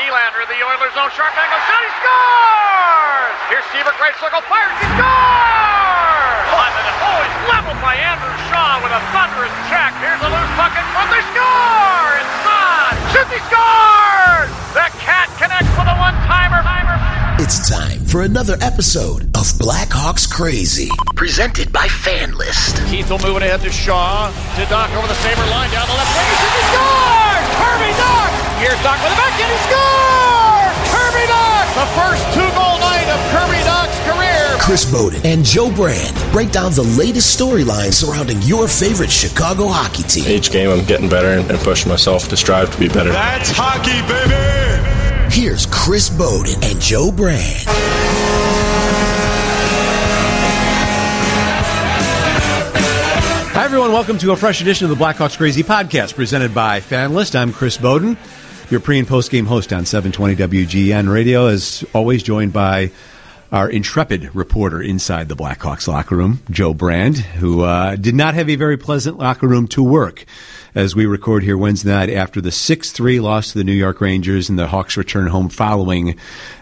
Nylander, the Oilers' own sharp angle shot. He scores! Here's Seabrook, great circle, fires. He scores! Behind the net. Oh, it's leveled by Andrew Shaw with a thunderous check. Here's a loose puck in front. They score! It's Saad. Shoots, he scores! The Cat connects with a one-timer. It's time for another episode of Blackhawks Crazy, presented by FanLyst. Keith will move it ahead to Shaw. To Dach over the Sabre line down the left wing. He he scores! Kirby Dach! Here's Dach with the back, and he scores! Kirby Dach! The first two-goal night of Kirby Dach's career. Chris Boden and Joe Brand break down the latest storylines surrounding your favorite Chicago hockey team. Each game, I'm getting better and pushing myself to strive to be better. That's hockey, baby! Here's Chris Boden and Joe Brand. Hi, everyone. Welcome to a fresh edition of the Blackhawks Crazy podcast presented by FanLyst. I'm Chris Boden, your pre and post game host on 720 WGN Radio, as always, joined by our intrepid reporter inside the Blackhawks locker room, Joe Brand, who uh, did not have a very pleasant locker room to work as we record here Wednesday night after the 6 3 loss to the New York Rangers and the Hawks return home following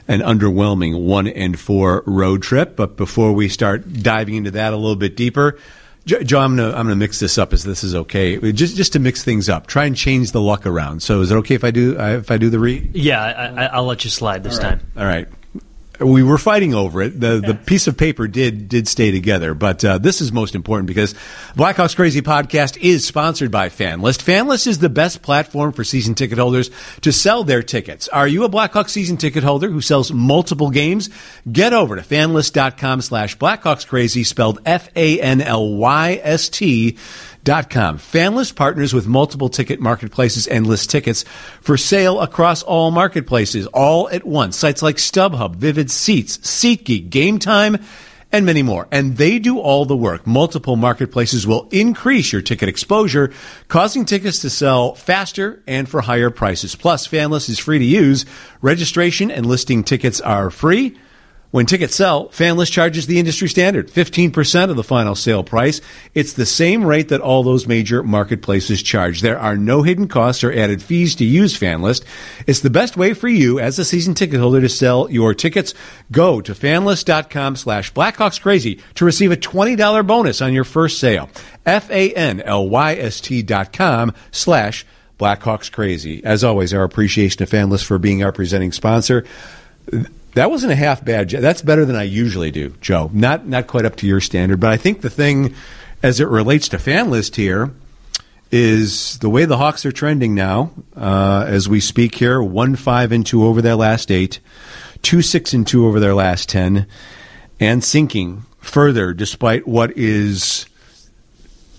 an underwhelming 1 and 4 road trip. But before we start diving into that a little bit deeper, Joe, I'm gonna I'm gonna mix this up as this is okay. Just just to mix things up, try and change the luck around. So is it okay if I do uh, if I do the read? Yeah, I, will let you slide this time. All right we were fighting over it. The the piece of paper did did stay together, but uh, this is most important because Blackhawks Crazy podcast is sponsored by FanLyst. FanLyst is the best platform for season ticket holders to sell their tickets. Are you a Blackhawks season ticket holder who sells multiple games? Get over to fanlyst.com slash Blackhawks Crazy, spelled F A N L Y S T FanLyst.com. FanLyst partners with multiple ticket marketplaces and list tickets for sale across all marketplaces, all at once. Sites like StubHub, Vivid Seats, SeatGeek, GameTime, and many more. And they do all the work. Multiple marketplaces will increase your ticket exposure, causing tickets to sell faster and for higher prices. Plus, FanLyst is free to use. Registration and listing tickets are free. When tickets sell, FanLyst charges the industry standard, 15% of the final sale price. It's the same rate that all those major marketplaces charge. There are no hidden costs or added fees to use FanLyst. It's the best way for you as a season ticket holder to sell your tickets. Go to fanlyst.com slash blackhawkscrazy to receive a $20 bonus on your first sale. F-A-N-L-Y-S-T dot com slash Blackhawks Crazy. As always, our appreciation to FanLyst for being our presenting sponsor. That wasn't a half bad. That's better than I usually do, Joe. Not not quite up to your standard, but I think the thing, as it relates to FanLyst here, is the way the Hawks are trending now. Uh, as we speak here, one five and two over their last eight, two six and two over their last ten, and sinking further despite what is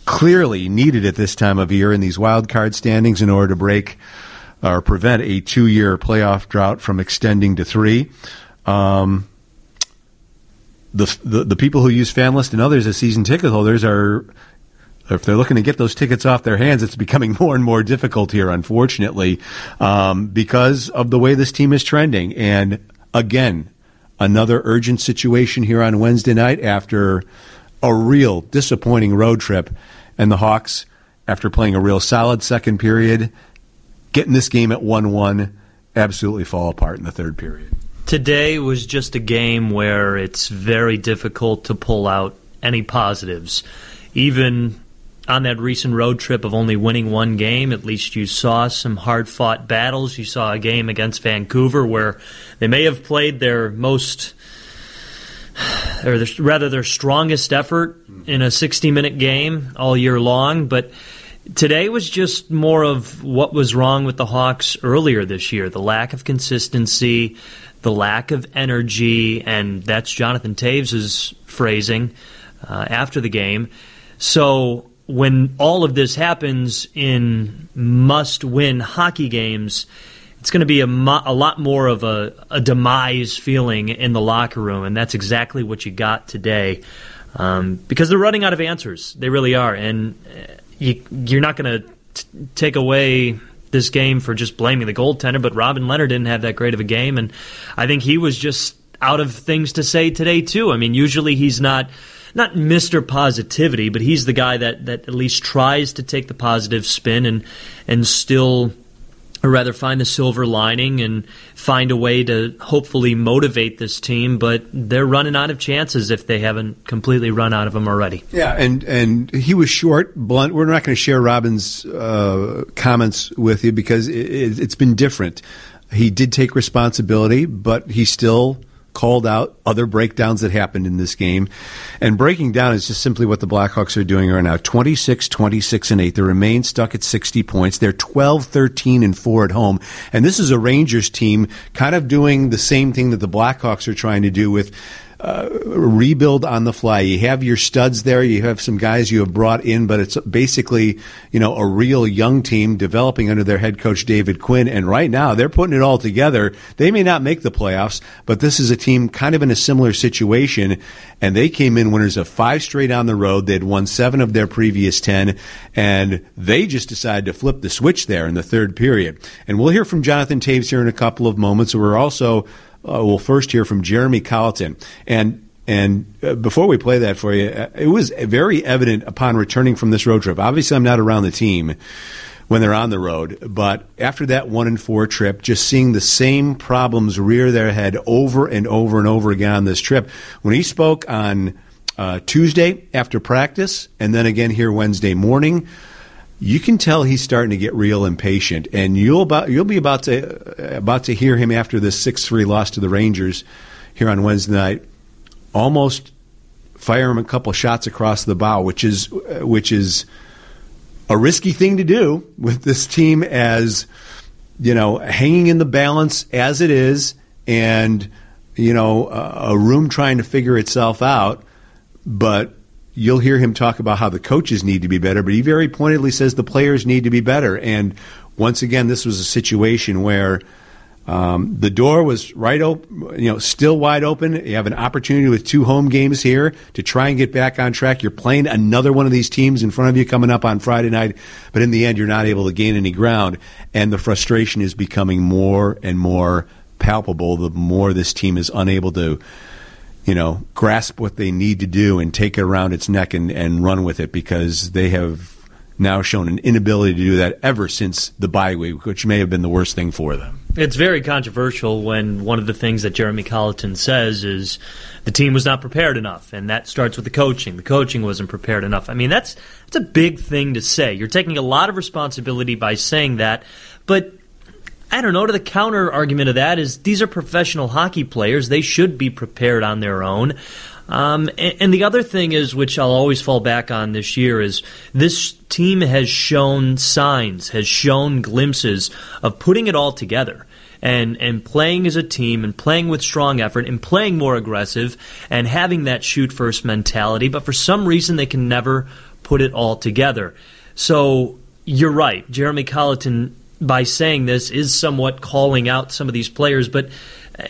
clearly needed at this time of year in these wild card standings in order to break or prevent a two year playoff drought from extending to three. Um, the, the, the people who use FanLyst and others as season ticket holders are if they're looking to get those tickets off their hands, it's becoming more and more difficult here, unfortunately, um, because of the way this team is trending. And again, another urgent situation here on Wednesday night after a real disappointing road trip, and the Hawks, after playing a real solid second period, getting this game at 1 1, absolutely fall apart in the third period. Today was just a game where it's very difficult to pull out any positives. Even on that recent road trip of only winning one game, at least you saw some hard fought battles. You saw a game against Vancouver where they may have played their most, or rather their strongest effort in a 60 minute game all year long, but Today was just more of what was wrong with the Hawks earlier this year the lack of consistency, the lack of energy, and that's Jonathan Toews' phrasing uh, after the game. So when all of this happens in must win hockey games, it's going to be a, mo- a lot more of a, a, demise feeling in the locker room, and that's exactly what you got today. Um, because they're running out of answers. They really are. And uh, you, you're not going to take away this game for just blaming the goaltender, but Robin Lehner didn't have that great of a game, and I think he was just out of things to say today too. I mean, usually he's not not Mr. Positivity, but he's the guy that, that at least tries to take the positive spin and and still or rather find the silver lining and find a way to hopefully motivate this team. But they're running out of chances if they haven't completely run out of them already. Yeah, and and he was short, blunt. We're not going to share Robin's uh, comments with you because it, it's been different. He did take responsibility, but he still called out other breakdowns that happened in this game. And breaking down is just simply what the Blackhawks are doing right now 26, 26, and 8. They remain stuck at 60 points. They're 12, 13, and 4 at home. And this is a Rangers team kind of doing the same thing that the Blackhawks are trying to do with uh, rebuild on the fly. You have your studs there. You have some guys you have brought in, but it's basically you know a real young team developing under their head coach David Quinn. And right now they're putting it all together. They may not make the playoffs, but this is a team kind of in a similar situation. And they came in winners of five straight on the road. They'd won seven of their previous ten, and they just decided to flip the switch there in the third period. And we'll hear from Jonathan Toews here in a couple of moments. We're also uh, we'll first hear from Jeremy Colliton. And and uh, before we play that for you, uh, it was very evident upon returning from this road trip. Obviously, I'm not around the team when they're on the road, but after that one and four trip, just seeing the same problems rear their head over and over and over again on this trip. When he spoke on uh, Tuesday after practice, and then again here Wednesday morning you can tell he's starting to get real impatient, and you'll about you'll be about to about to hear him after this six three loss to the Rangers here on Wednesday night, almost fire him a couple shots across the bow, which is which is a risky thing to do with this team as you know hanging in the balance as it is, and you know a, room trying to figure itself out, but you'll hear him talk about how the coaches need to be better, but he very pointedly says the players need to be better. And once again, this was a situation where um, the door was right open, you know, still wide open. You have an opportunity with two home games here to try and get back on track. You're playing another one of these teams in front of you coming up on Friday night, but in the end, you're not able to gain any ground. And the frustration is becoming more and more palpable the more this team is unable to you know, grasp what they need to do and take it around its neck and, and run with it because they have now shown an inability to do that ever since the bye week, which may have been the worst thing for them. It's very controversial when one of the things that Jeremy Colliton says is the team was not prepared enough, and that starts with the coaching. The coaching wasn't prepared enough. I mean, that's that's a big thing to say. You're taking a lot of responsibility by saying that, but I don't know. To the counter argument of that is these are professional hockey players. They should be prepared on their own. Um, and, and, the other thing is, which I'll always fall back on this year, is this team has shown signs, has shown glimpses of putting it all together. And, and playing as a team and playing with strong effort and playing more aggressive and having that shoot first mentality, but for some reason they can never put it all together. So you're right. Jeremy Colliton by saying this is somewhat calling out some of these players, but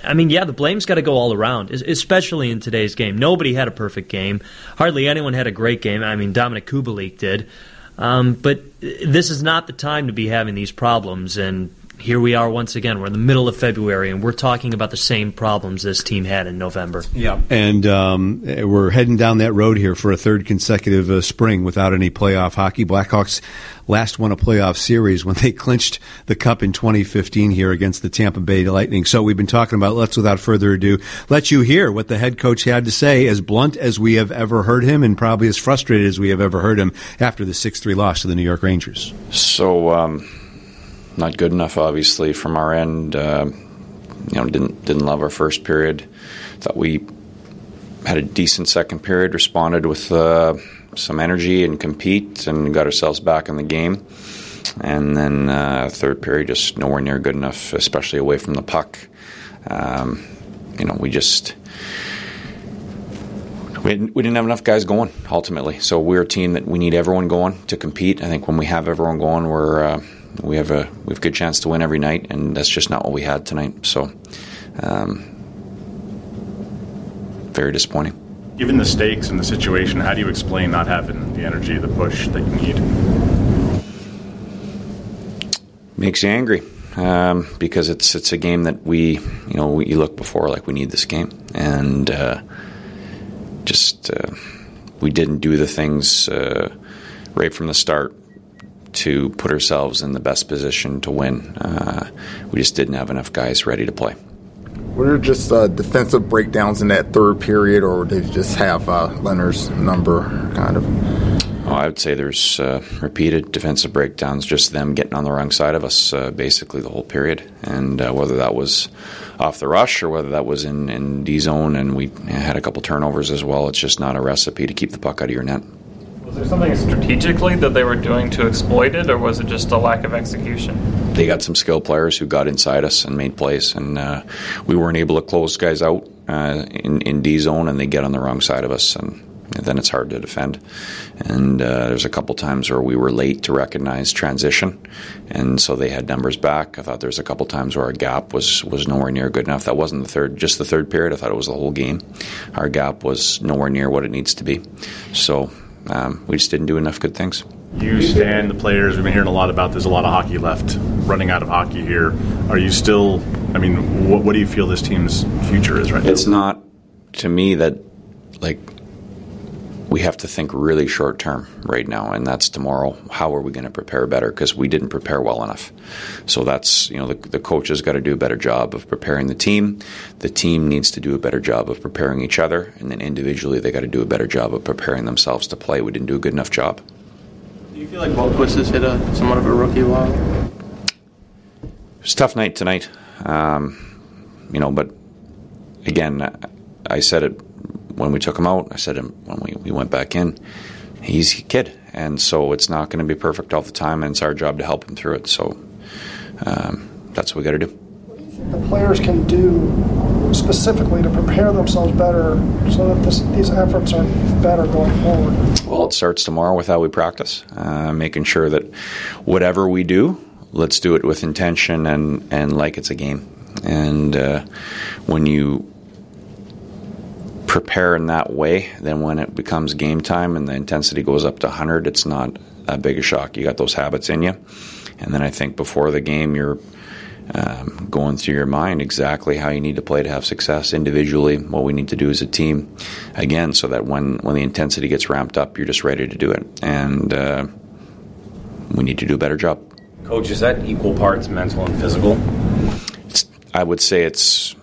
I mean, yeah, the blame's got to go all around, especially in today's game. Nobody had a perfect game. Hardly anyone had a great game. I mean, Dominik Kubalik did. Um, but this is not the time to be having these problems, and here we are once again. We're in the middle of February, and we're talking about the same problems this team had in November. Yeah, and um, we're heading down that road here for a third consecutive uh, spring without any playoff hockey. Blackhawks last won a playoff series when they clinched the cup in 2015 here against the Tampa Bay Lightning. So we've been talking about. Let's, without further ado, let you hear what the head coach had to say, as blunt as we have ever heard him, and probably as frustrated as we have ever heard him after the six-three loss to the New York Rangers. So. Um not good enough, obviously, from our end. Uh, you know, didn't didn't love our first period. Thought we had a decent second period. Responded with uh, some energy and compete, and got ourselves back in the game. And then uh, third period, just nowhere near good enough, especially away from the puck. Um, you know, we just we didn't, we didn't have enough guys going ultimately. So we're a team that we need everyone going to compete. I think when we have everyone going, we're uh, we have a we have a good chance to win every night, and that's just not what we had tonight. So, um, very disappointing. Given the stakes and the situation, how do you explain not having the energy, the push that you need? Makes you angry um, because it's it's a game that we you know we, you look before like we need this game, and uh, just uh, we didn't do the things uh, right from the start to put ourselves in the best position to win. Uh, we just didn't have enough guys ready to play. Were there just uh, defensive breakdowns in that third period, or did you just have uh, Lehner's number kind of? Oh, I would say there's uh, repeated defensive breakdowns, just them getting on the wrong side of us uh, basically the whole period. And uh, whether that was off the rush or whether that was in, in D zone and we had a couple turnovers as well, it's just not a recipe to keep the puck out of your net. Was there something strategically that they were doing to exploit it, or was it just a lack of execution? They got some skill players who got inside us and made plays, and uh, we weren't able to close guys out uh, in, in D zone, and they get on the wrong side of us, and, and then it's hard to defend. And uh, there's a couple times where we were late to recognize transition, and so they had numbers back. I thought there's a couple times where our gap was was nowhere near good enough. That wasn't the third, just the third period. I thought it was the whole game. Our gap was nowhere near what it needs to be. So um, we just didn't do enough good things. You stand the players. We've been hearing a lot about. There's a lot of hockey left, running out of hockey here. Are you still? I mean, what, what do you feel this team's future is right It's now? not to me that like we have to think really short term right now, and that's tomorrow. How are we going to prepare better? Because we didn't prepare well enough. So that's you know the, the has got to do a better job of preparing the team. The team needs to do a better job of preparing each other, and then individually they got to do a better job of preparing themselves to play. We didn't do a good enough job. Do you feel like Boqvist has hit a somewhat of a rookie wall? It was a tough night tonight, um, you know. But again, I said it when we took him out. I said it when we, we went back in. He's a kid, and so it's not going to be perfect all the time, and it's our job to help him through it. So um, that's what we got to do. What do you think the players can do specifically to prepare themselves better so that this, these efforts are better going forward? Well, it starts tomorrow with how we practice, uh, making sure that whatever we do, let's do it with intention and, and like it's a game. And uh, when you prepare in that way, then when it becomes game time and the intensity goes up to 100, it's not that big a shock. You got those habits in you. And then I think before the game, you're um, going through your mind exactly how you need to play to have success individually, what we need to do as a team, again, so that when, when the intensity gets ramped up, you're just ready to do it. And uh, we need to do a better job. Coach, is that equal parts mental and physical? It's, I would say it's,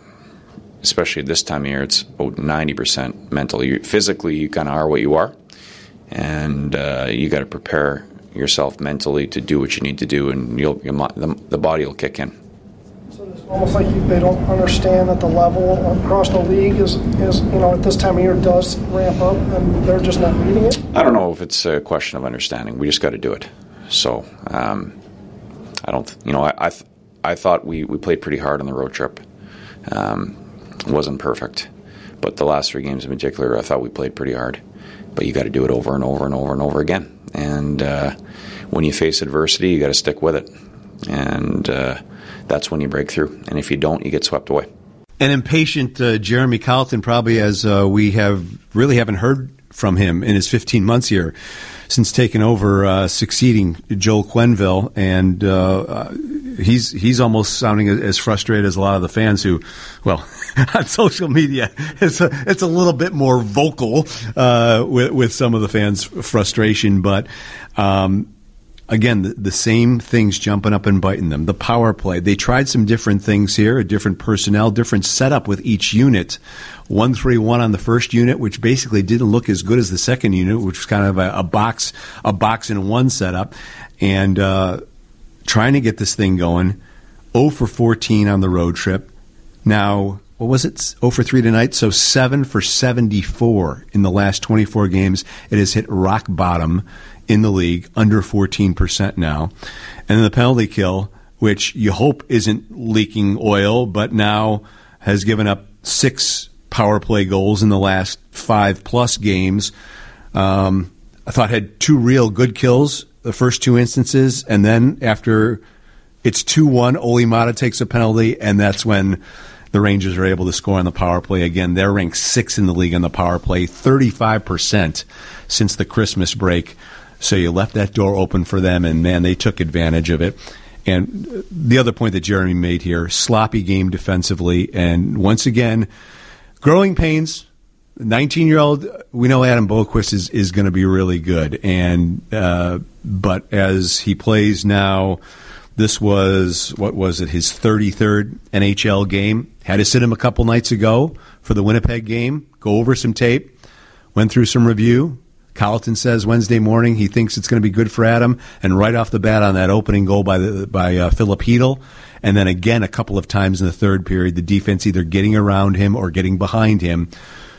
especially this time of year, it's about 90% mental. You, physically, you kind of are what you are, and uh, you got to prepare yourself mentally to do what you need to do, and you'll, you'll the, the body will kick in. So it's almost like you, they don't understand that the level across the league is, is, you know, at this time of year does ramp up, and they're just not reading it. I don't know if it's a question of understanding. We just got to do it. So um, I don't, you know, I I, th- I thought we, we played pretty hard on the road trip. Um, wasn't perfect, but the last three games in particular, I thought we played pretty hard. But you got to do it over and over and over and over again. And uh, when you face adversity, you got to stick with it, and uh, that's when you break through. And if you don't, you get swept away. An impatient uh, Jeremy Colliton, probably as uh, we have really haven't heard from him in his 15 months here since taking over, uh, succeeding Joel Quenville, and uh, he's he's almost sounding as frustrated as a lot of the fans who, well, on social media, it's a, it's a little bit more vocal uh, with with some of the fans' frustration, but. Um, again, the, the, same things jumping up and biting them. The power play. They tried some different things here, a different personnel, different setup with each unit. One three one on the first unit, which basically didn't look as good as the second unit, which was kind of a, a box a box in one setup, and uh, trying to get this thing going. 0 for 14 on the road trip. Now, what was it? 0 for 3 tonight. So 7 for 74 in the last 24 games. It has hit rock bottom in the league, under 14% now. And then the penalty kill, which you hope isn't leaking oil, but now has given up six power play goals in the last five plus games. Um, I thought had two real good kills the first two instances, and then after it's 2 1, Olli Maatta takes a penalty, and that's when the Rangers are able to score on the power play again. They're ranked sixth in the league on the power play, 35% since the Christmas break. So you left that door open for them, and man, they took advantage of it. And the other point that Jeremy made here sloppy game defensively. And once again, growing pains. 19 year old, we know Adam Boqvist is, is going to be really good. And uh, but as he plays now, this was what was it? His 33rd NHL game. Had to sit him a couple nights ago for the Winnipeg game. Go over some tape. Went through some review. Colliton says Wednesday morning he thinks it's going to be good for Adam, and right off the bat on that opening goal by the, by uh, Filip Chytil, and then again a couple of times in the third period, the defense either getting around him or getting behind him.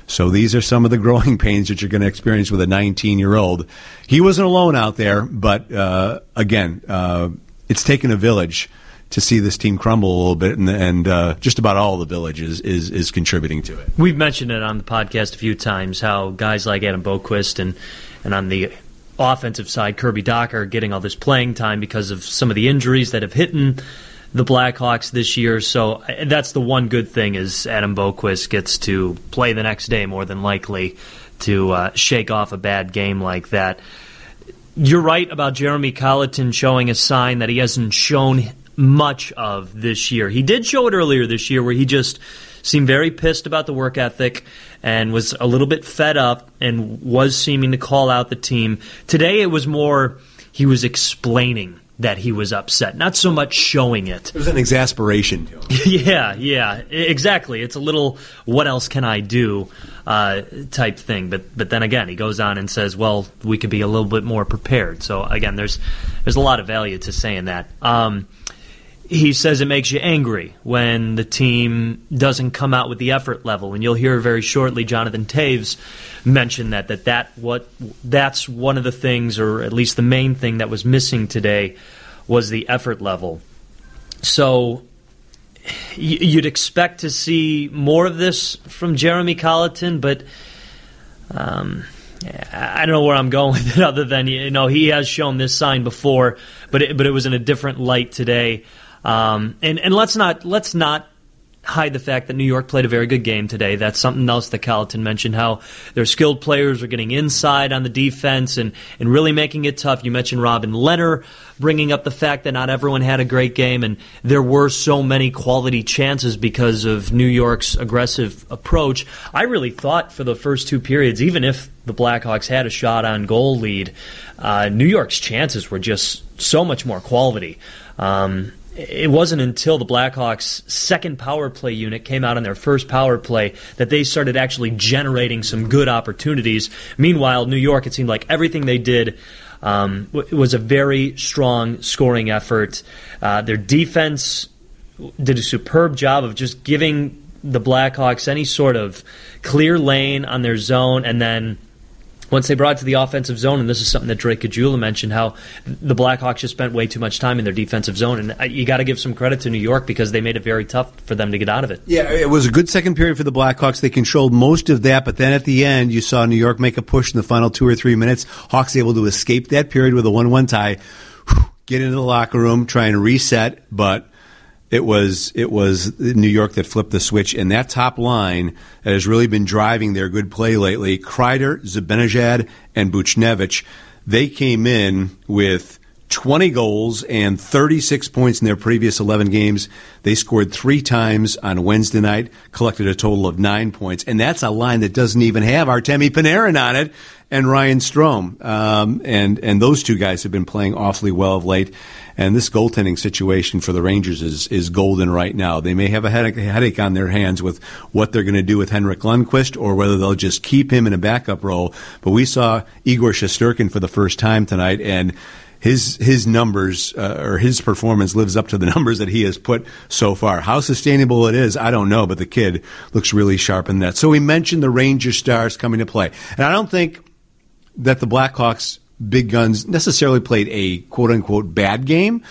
So these are some of the growing pains that you're going to experience with a 19 year old. He wasn't alone out there, but uh, again, uh, it's taken a village to see this team crumble a little bit, and, and uh, just about all the villages is, is contributing to it. We've mentioned it on the podcast a few times how guys like Adam Boqvist and and on the offensive side, Kirby are getting all this playing time because of some of the injuries that have hit the Blackhawks this year. So uh, that's the one good thing is Adam Boqvist gets to play the next day more than likely to uh, shake off a bad game like that. You're right about Jeremy Colliton showing a sign that he hasn't shown much of this year. He did show it earlier this year where he just seemed very pissed about the work ethic and was a little bit fed up and was seeming to call out the team. Today it was more he was explaining that he was upset, not so much showing it. It was an exasperation yeah, yeah, exactly. It's a little "what else can I do" uh, type thing. But but then again, he goes on and says, "Well, we could be a little bit more prepared." So again, there's there's a lot of value to saying that. Um, he says it makes you angry when the team doesn't come out with the effort level, and you'll hear very shortly Jonathan Toews mention that that that what that's one of the things, or at least the main thing that was missing today, was the effort level. So you'd expect to see more of this from Jeremy Colliton, but. Um, I don't know where I'm going with it, other than you know he has shown this sign before, but it, but it was in a different light today. Um, and and let's not let's not hide the fact that New York played a very good game today. That's something else that Colliton mentioned how their skilled players are getting inside on the defense and, and really making it tough. You mentioned Robin Lehner bringing up the fact that not everyone had a great game and there were so many quality chances because of New York's aggressive approach. I really thought for the first two periods, even if the Blackhawks had a shot on goal lead, uh, New York's chances were just so much more quality. Um, it wasn't until the Blackhawks' second power play unit came out on their first power play that they started actually generating some good opportunities. Meanwhile, New York, it seemed like everything they did um, was a very strong scoring effort. Uh, their defense did a superb job of just giving the Blackhawks any sort of clear lane on their zone and then once they brought it to the offensive zone, and this is something that Drake Caggiula mentioned, how the Blackhawks just spent way too much time in their defensive zone, and uh, you got to give some credit to New York because they made it very tough for them to get out of it. Yeah, it was a good second period for the Blackhawks. They controlled most of that, but then at the end, you saw New York make a push in the final two or three minutes. Hawks able to escape that period with a one-one tie, get into the locker room, try and reset, but it was it was New York that flipped the switch, and that top line that has really been driving their good play lately. Kreider, Zibanejad, and Buchnevich, they came in with 20 goals and 36 points in their previous 11 games. They scored three times on Wednesday night, collected a total of nine points, and that's a line that doesn't even have Artemi Panarin on it and Ryan Strome. Um, and and those two guys have been playing awfully well of late. And this goaltending situation for the Rangers is is golden right now. They may have a headache, headache on their hands with what they're going to do with Henrik Lundqvist or whether they'll just keep him in a backup role. But we saw Igor Shesterkin for the first time tonight, and his his numbers uh, or his performance lives up to the numbers that he has put so far. How sustainable it is, I don't know, but the kid looks really sharp in that. So we mentioned the Ranger stars coming to play, and I don't think that the Blackhawks big guns necessarily played a quote unquote bad game.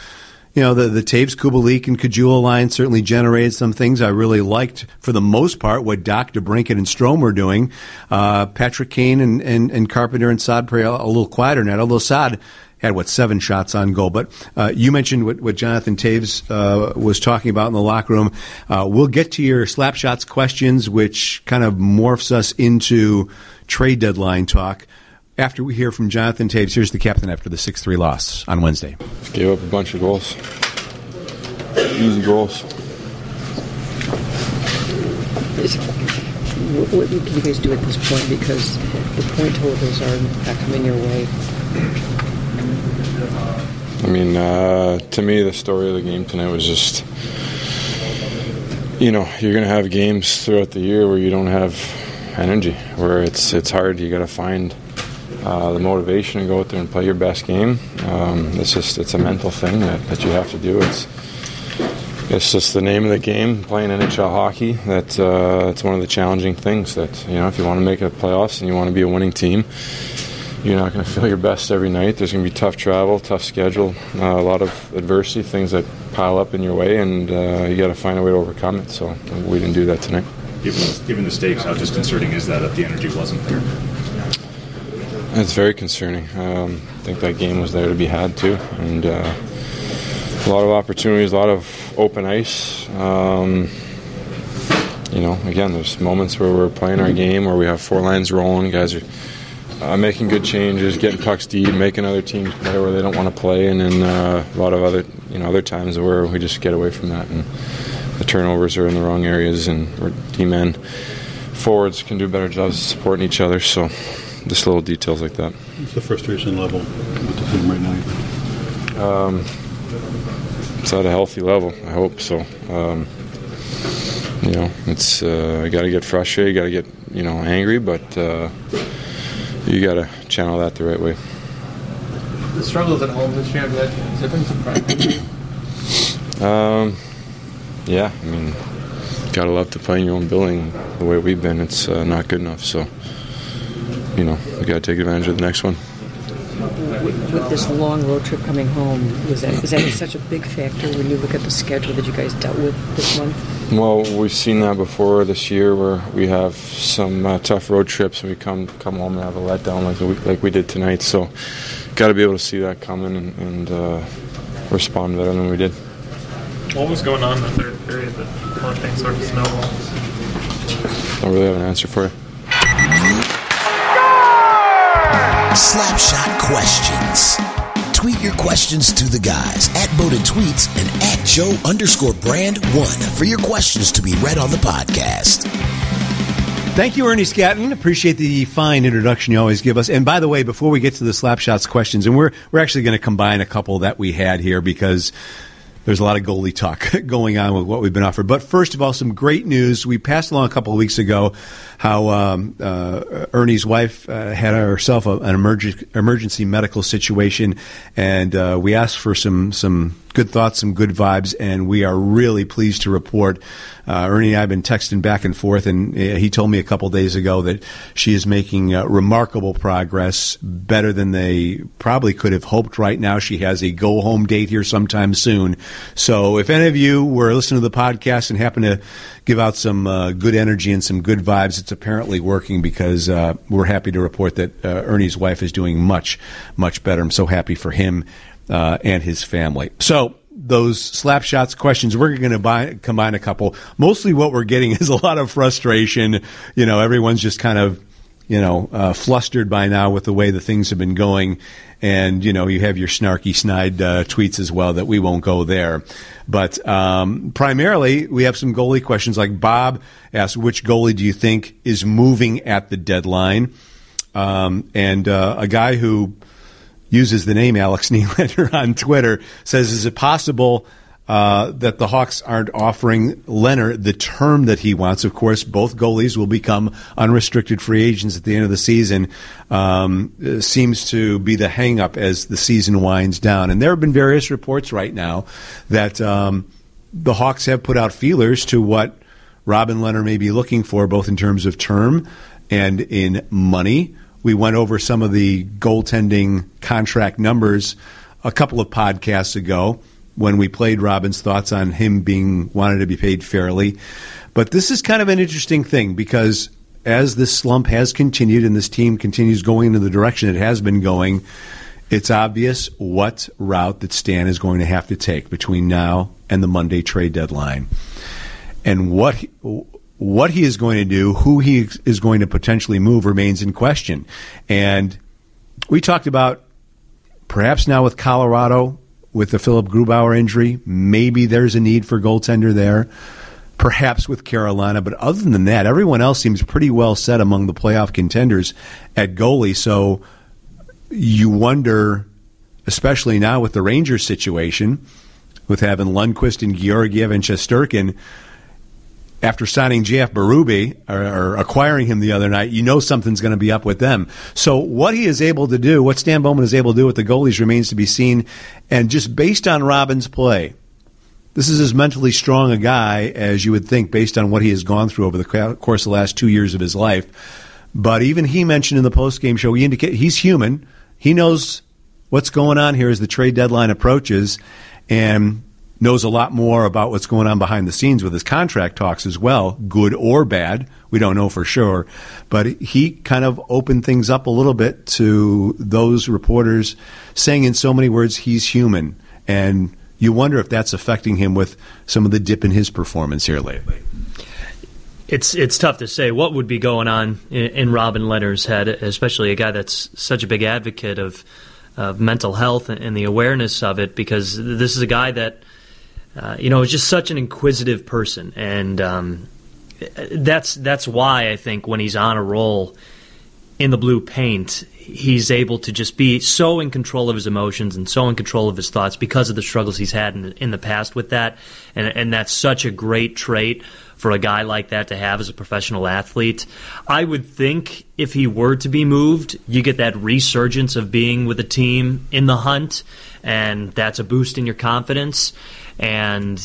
You know, the, the Toews, Kubalik, and Caggiula line certainly generated some things I really liked for the most part what Dach, DeBrincat, and Strome were doing. Uh, Patrick Kane and, and, and Carpenter and Saad a, a little quieter now, although Saad had what seven shots on goal. But uh, you mentioned what, what Jonathan Toews uh, was talking about in the locker room. Uh, we'll get to your slap shots questions, which kind of morphs us into trade deadline talk after we hear from Jonathan Toews, Here's the captain after the 6 3 loss on Wednesday. Gave up a bunch of goals. Easy goals. What, what can you guys do at this point? Because the point totals are not coming your way. I mean, uh, to me, the story of the game tonight was just, you know, you're going to have games throughout the year where you don't have energy, where it's it's hard. You got to find uh, the motivation to go out there and play your best game. Um, it's just it's a mental thing that, that you have to do. It's it's just the name of the game, playing NHL hockey. That uh, it's one of the challenging things. That you know, if you want to make a playoffs and you want to be a winning team, you're not going to feel your best every night. There's going to be tough travel, tough schedule, uh, a lot of adversity, things that pile up in your way, and uh, you got to find a way to overcome it. So we didn't do that tonight. Given, given the stakes, how disconcerting is that that the energy wasn't there? It's very concerning. Um, I think that game was there to be had too, and uh, a lot of opportunities, a lot of open ice. Um, you know, again, there's moments where we're playing our game, where we have four lines rolling, guys are uh, making good changes, getting pucks deep, making other teams play where they don't want to play, and then uh, a lot of other you know other times where we just get away from that, and the turnovers are in the wrong areas, and team men forwards can do better jobs supporting each other. So just little details like that. What's the frustration level with the team right now? Um, it's at a healthy level. I hope so. Um, you know, it's uh, you got to get frustrated, you got to get you know angry, but. Uh, you got to channel that the right way. The struggles at home this year, that, has it been surprising? Um, yeah, I mean, gotta love to play in your own building the way we've been. It's uh, not good enough, so you know we gotta take advantage of the next one. With, with this long road trip coming home, was that is that such a big factor when you look at the schedule that you guys dealt with this month? Well, we've seen that before this year, where we have some uh, tough road trips and we come come home and have a letdown like we, like we did tonight. So, got to be able to see that coming and, and uh, respond better than we did. What was going on in the third period that let things sort of snowball? I don't really have an answer for you. Slapshot questions. Tweet your questions to the guys at Bowden Tweets and at Joe underscore brand one for your questions to be read on the podcast. Thank you, Ernie Scatton. Appreciate the fine introduction you always give us. And by the way, before we get to the Slapshots questions, and we're we're actually going to combine a couple that we had here because there's a lot of goalie talk going on with what we've been offered. But first of all, some great news. We passed along a couple of weeks ago how um, uh, Ernie's wife uh, had herself a, an emergency, medical situation, and uh, we asked for some some good thoughts, some good vibes, and we are really pleased to report. Uh, Ernie and I have been texting back and forth, and uh, he told me a couple days ago that she is making uh, remarkable progress, better than they probably could have hoped right now. She has a go home date here sometime soon. So if any of you were listening to the podcast and happen to give out some uh, good energy and some good vibes, it's apparently working because uh, we're happy to report that uh, Ernie's wife is doing much, much better. I'm so happy for him uh, and his family. So those slap shots questions, we're going to combine a couple. Mostly what we're getting is a lot of frustration. You know, everyone's just kind of, you know, uh, flustered by now with the way the things have been going. And, you know, you have your snarky, snide uh, tweets as well that we won't go there. But um, primarily, we have some goalie questions. Like Bob asked, which goalie do you think is moving at the deadline? Um, and uh, a guy who uses the name Alex Nylander on Twitter, says, "Is it possible?" Uh, that the Hawks aren't offering Lehner the term that he wants. Of course, both goalies will become unrestricted free agents at the end of the season. Um, seems to be the hangup as the season winds down. And there have been various reports right now that um, the Hawks have put out feelers to what Robin Lehner may be looking for, both in terms of term and in money. We went over some of the goaltending contract numbers a couple of podcasts ago when we played Robin's thoughts on him being wanted to be paid fairly. But this is kind of an interesting thing because as this slump has continued and this team continues going in the direction it has been going, it's obvious what route that Stan is going to have to take between now and the Monday trade deadline. And what what he is going to do, who he is going to potentially move remains in question. And we talked about perhaps now with Colorado, with the Philipp Grubauer injury, maybe there's a need for goaltender there. Perhaps with Carolina, but other than that, everyone else seems pretty well set among the playoff contenders at goalie. So you wonder especially now with the Rangers situation, with having Lundqvist and Georgiev and Shesterkin, after signing JF Berube or, or, acquiring him the other night, you know something's going to be up with them. So what he is able to do, what Stan Bowman is able to do with the goalies remains to be seen. And just based on Robin's play, this is as mentally strong a guy as you would think based on what he has gone through over the course of the last two years of his life. But even he mentioned in the post-game show, he indicate he's human. He knows what's going on here as the trade deadline approaches. And knows a lot more about what's going on behind the scenes with his contract talks as well, good or bad. We don't know for sure. But he kind of opened things up a little bit to those reporters saying in so many words, he's human. And you wonder if that's affecting him with some of the dip in his performance here lately. It's it's tough to say what would be going on in, in Robin Lehner's head, especially a guy that's such a big advocate of of mental health and the awareness of it, because this is a guy that uh, you know, is just such an inquisitive person, and um, that's that's why I think when he's on a roll in the blue paint, he's able to just be so in control of his emotions and so in control of his thoughts because of the struggles he's had in the, in the past with that, and and that's such a great trait for a guy like that to have as a professional athlete. I would think if he were to be moved, you get that resurgence of being with a team in the hunt, and that's a boost in your confidence and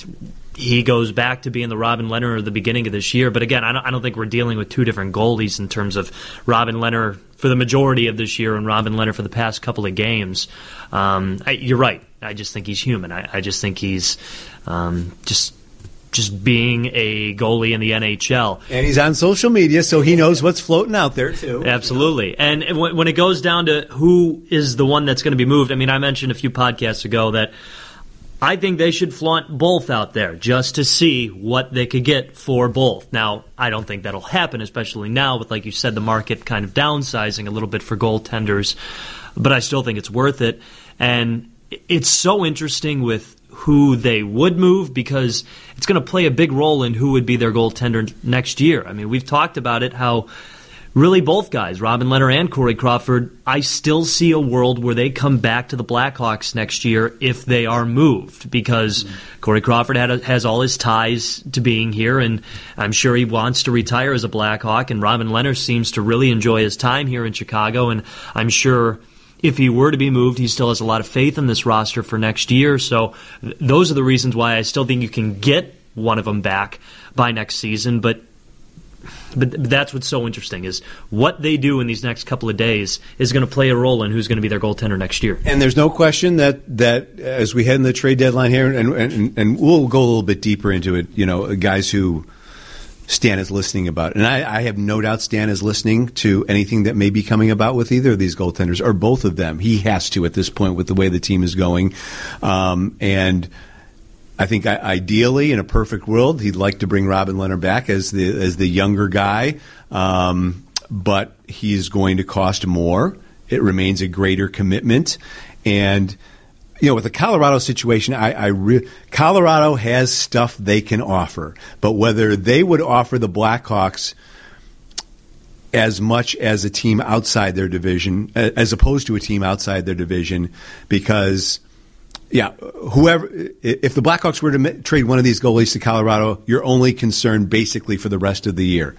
he goes back to being the Robin Lehner of the beginning of this year. But again, I don't, I don't, think we're dealing with two different goalies in terms of Robin Lehner for the majority of this year and Robin Lehner for the past couple of games. Um, I, you're right. I just think he's human. I, I just think he's um, just just being a goalie in the NHL. And he's on social media, so he knows what's floating out there, too. Absolutely. And when it goes down to who is the one that's going to be moved, I mean, I mentioned a few podcasts ago that I think they should flaunt both out there just to see what they could get for both. Now, I don't think that'll happen, especially now with, like you said, the market kind of downsizing a little bit for goaltenders. But I still think it's worth it. And it's so interesting with who they would move because it's going to play a big role in who would be their goaltender next year. I mean, we've talked about it how really both guys, Robin Lehner and Corey Crawford, I still see a world where they come back to the Blackhawks next year if they are moved because mm-hmm. Corey Crawford a, has all his ties to being here, and I'm sure he wants to retire as a Blackhawk, and Robin Lehner seems to really enjoy his time here in Chicago, and I'm sure if he were to be moved, he still has a lot of faith in this roster for next year. So th- those are the reasons why I still think you can get one of them back by next season, but but that's what's so interesting is what they do in these next couple of days is going to play a role in who's going to be their goaltender next year. And there's no question that that as we head in the trade deadline here, and and, and we'll go a little bit deeper into it. You know, guys who Stan is listening about, and I, I have no doubt Stan is listening to anything that may be coming about with either of these goaltenders or both of them. He has to at this point with the way the team is going, um, and I think ideally, in a perfect world, he'd like to bring Robin Lehner back as the as the younger guy, um, but he's going to cost more. It remains a greater commitment, and you know, with the Colorado situation, I, I re- Colorado has stuff they can offer, but whether they would offer the Blackhawks as much as a team outside their division, as opposed to a team outside their division, because yeah, whoever, if the Blackhawks were to trade one of these goalies to Colorado, you're only concerned basically for the rest of the year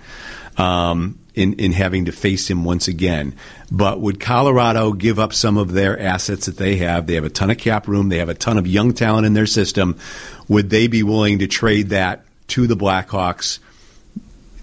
um, in in having to face him once again. But would Colorado give up some of their assets that they have? They have a ton of cap room. They have a ton of young talent in their system. Would they be willing to trade that to the Blackhawks,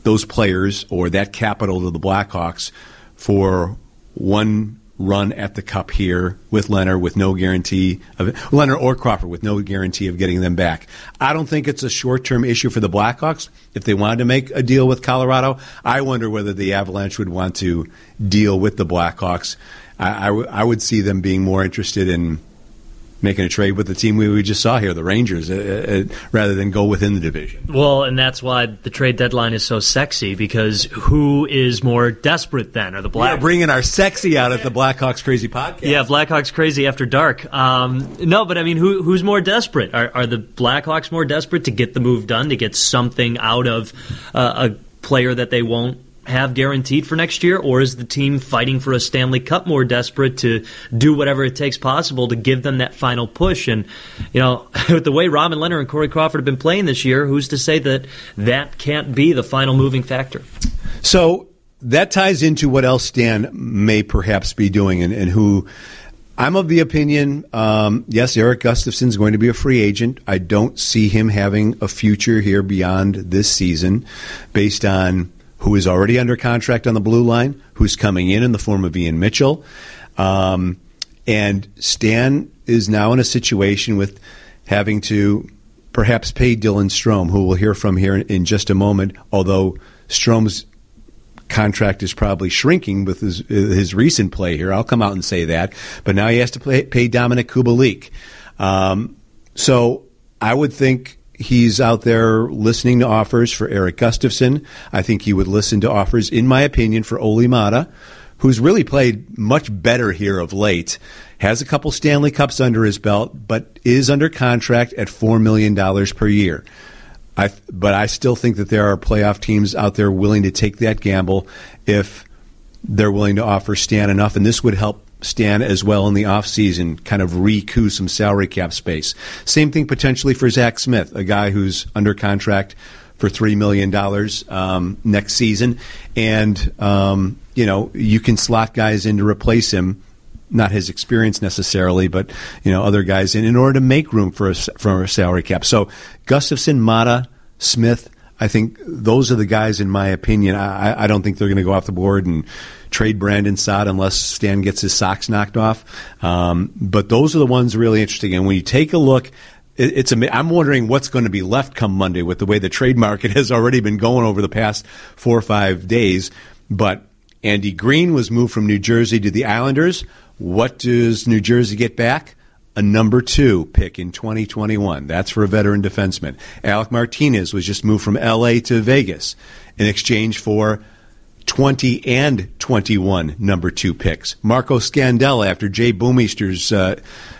those players, or that capital to the Blackhawks for one run at the cup here with Lehner with no guarantee of Lehner or Crawford with no guarantee of getting them back. I don't think it's a short term issue for the Blackhawks. If they wanted to make a deal with Colorado, I wonder whether the Avalanche would want to deal with the Blackhawks. I, I, w- I would see them being more interested in making a trade with the team we, we just saw here, the Rangers, uh, uh, rather than go within the division. Well, and that's why the trade deadline is so sexy because who is more desperate then? Are the Black? We're bringing our sexy out at the Blackhawks Crazy podcast. Yeah, Blackhawks Crazy after dark. Um, no, but I mean, who, who's more desperate? Are, are, the Blackhawks more desperate to get the move done to get something out of uh, a player that they won't have guaranteed for next year, or is the team fighting for a Stanley Cup more desperate to do whatever it takes possible to give them that final push? And you know, with the way Robin Lehner and Corey Crawford have been playing this year, who's to say that that can't be the final moving factor? So that ties into what else Stan may perhaps be doing, and, and who. I'm of the opinion, um, yes, Erik Gustafsson is going to be a free agent. I don't see him having a future here beyond this season based on who is already under contract on the blue line, who's coming in in the form of Ian Mitchell. Um, and Stan is now in a situation with having to perhaps pay Dylan Strome, who we'll hear from here in, just a moment, although Strome's contract is probably shrinking with his his recent play here. I'll come out and say that. But now he has to play, pay Dominik Kubalik. Um, so I would think he's out there listening to offers for Erik Gustafsson. I think he would listen to offers, in my opinion, for Olli Maatta, who's really played much better here of late. Has a couple Stanley Cups under his belt, but is under contract at $4 million per year. I, but I still think that there are playoff teams out there willing to take that gamble if they're willing to offer Stan enough, and this would help Stan as well in the offseason, kind of recoup some salary cap space. Same thing potentially for Zach Smith, a guy who's under contract for $3 million um, next season. And, um, you know, you can slot guys in to replace him not his experience necessarily, but you know other guys in in order to make room for a for a salary cap. So Gustafsson, Maatta, Smith. I think those are the guys, in my opinion. I, I don't think they're going to go off the board and trade Brandon Saad unless Stan gets his socks knocked off. Um, but those are the ones really interesting. And when you take a look, it, it's a, I'm wondering what's going to be left come Monday with the way the trade market has already been going over the past four or five days. But Andy Greene was moved from New Jersey to the Islanders. What does New Jersey get back? A number two pick in 2021. That's for a veteran defenseman. Alec Martinez was just moved from LA to Vegas in exchange for 20 and 21 number two picks. Marco Scandella after Jay Bouwmeester's uh,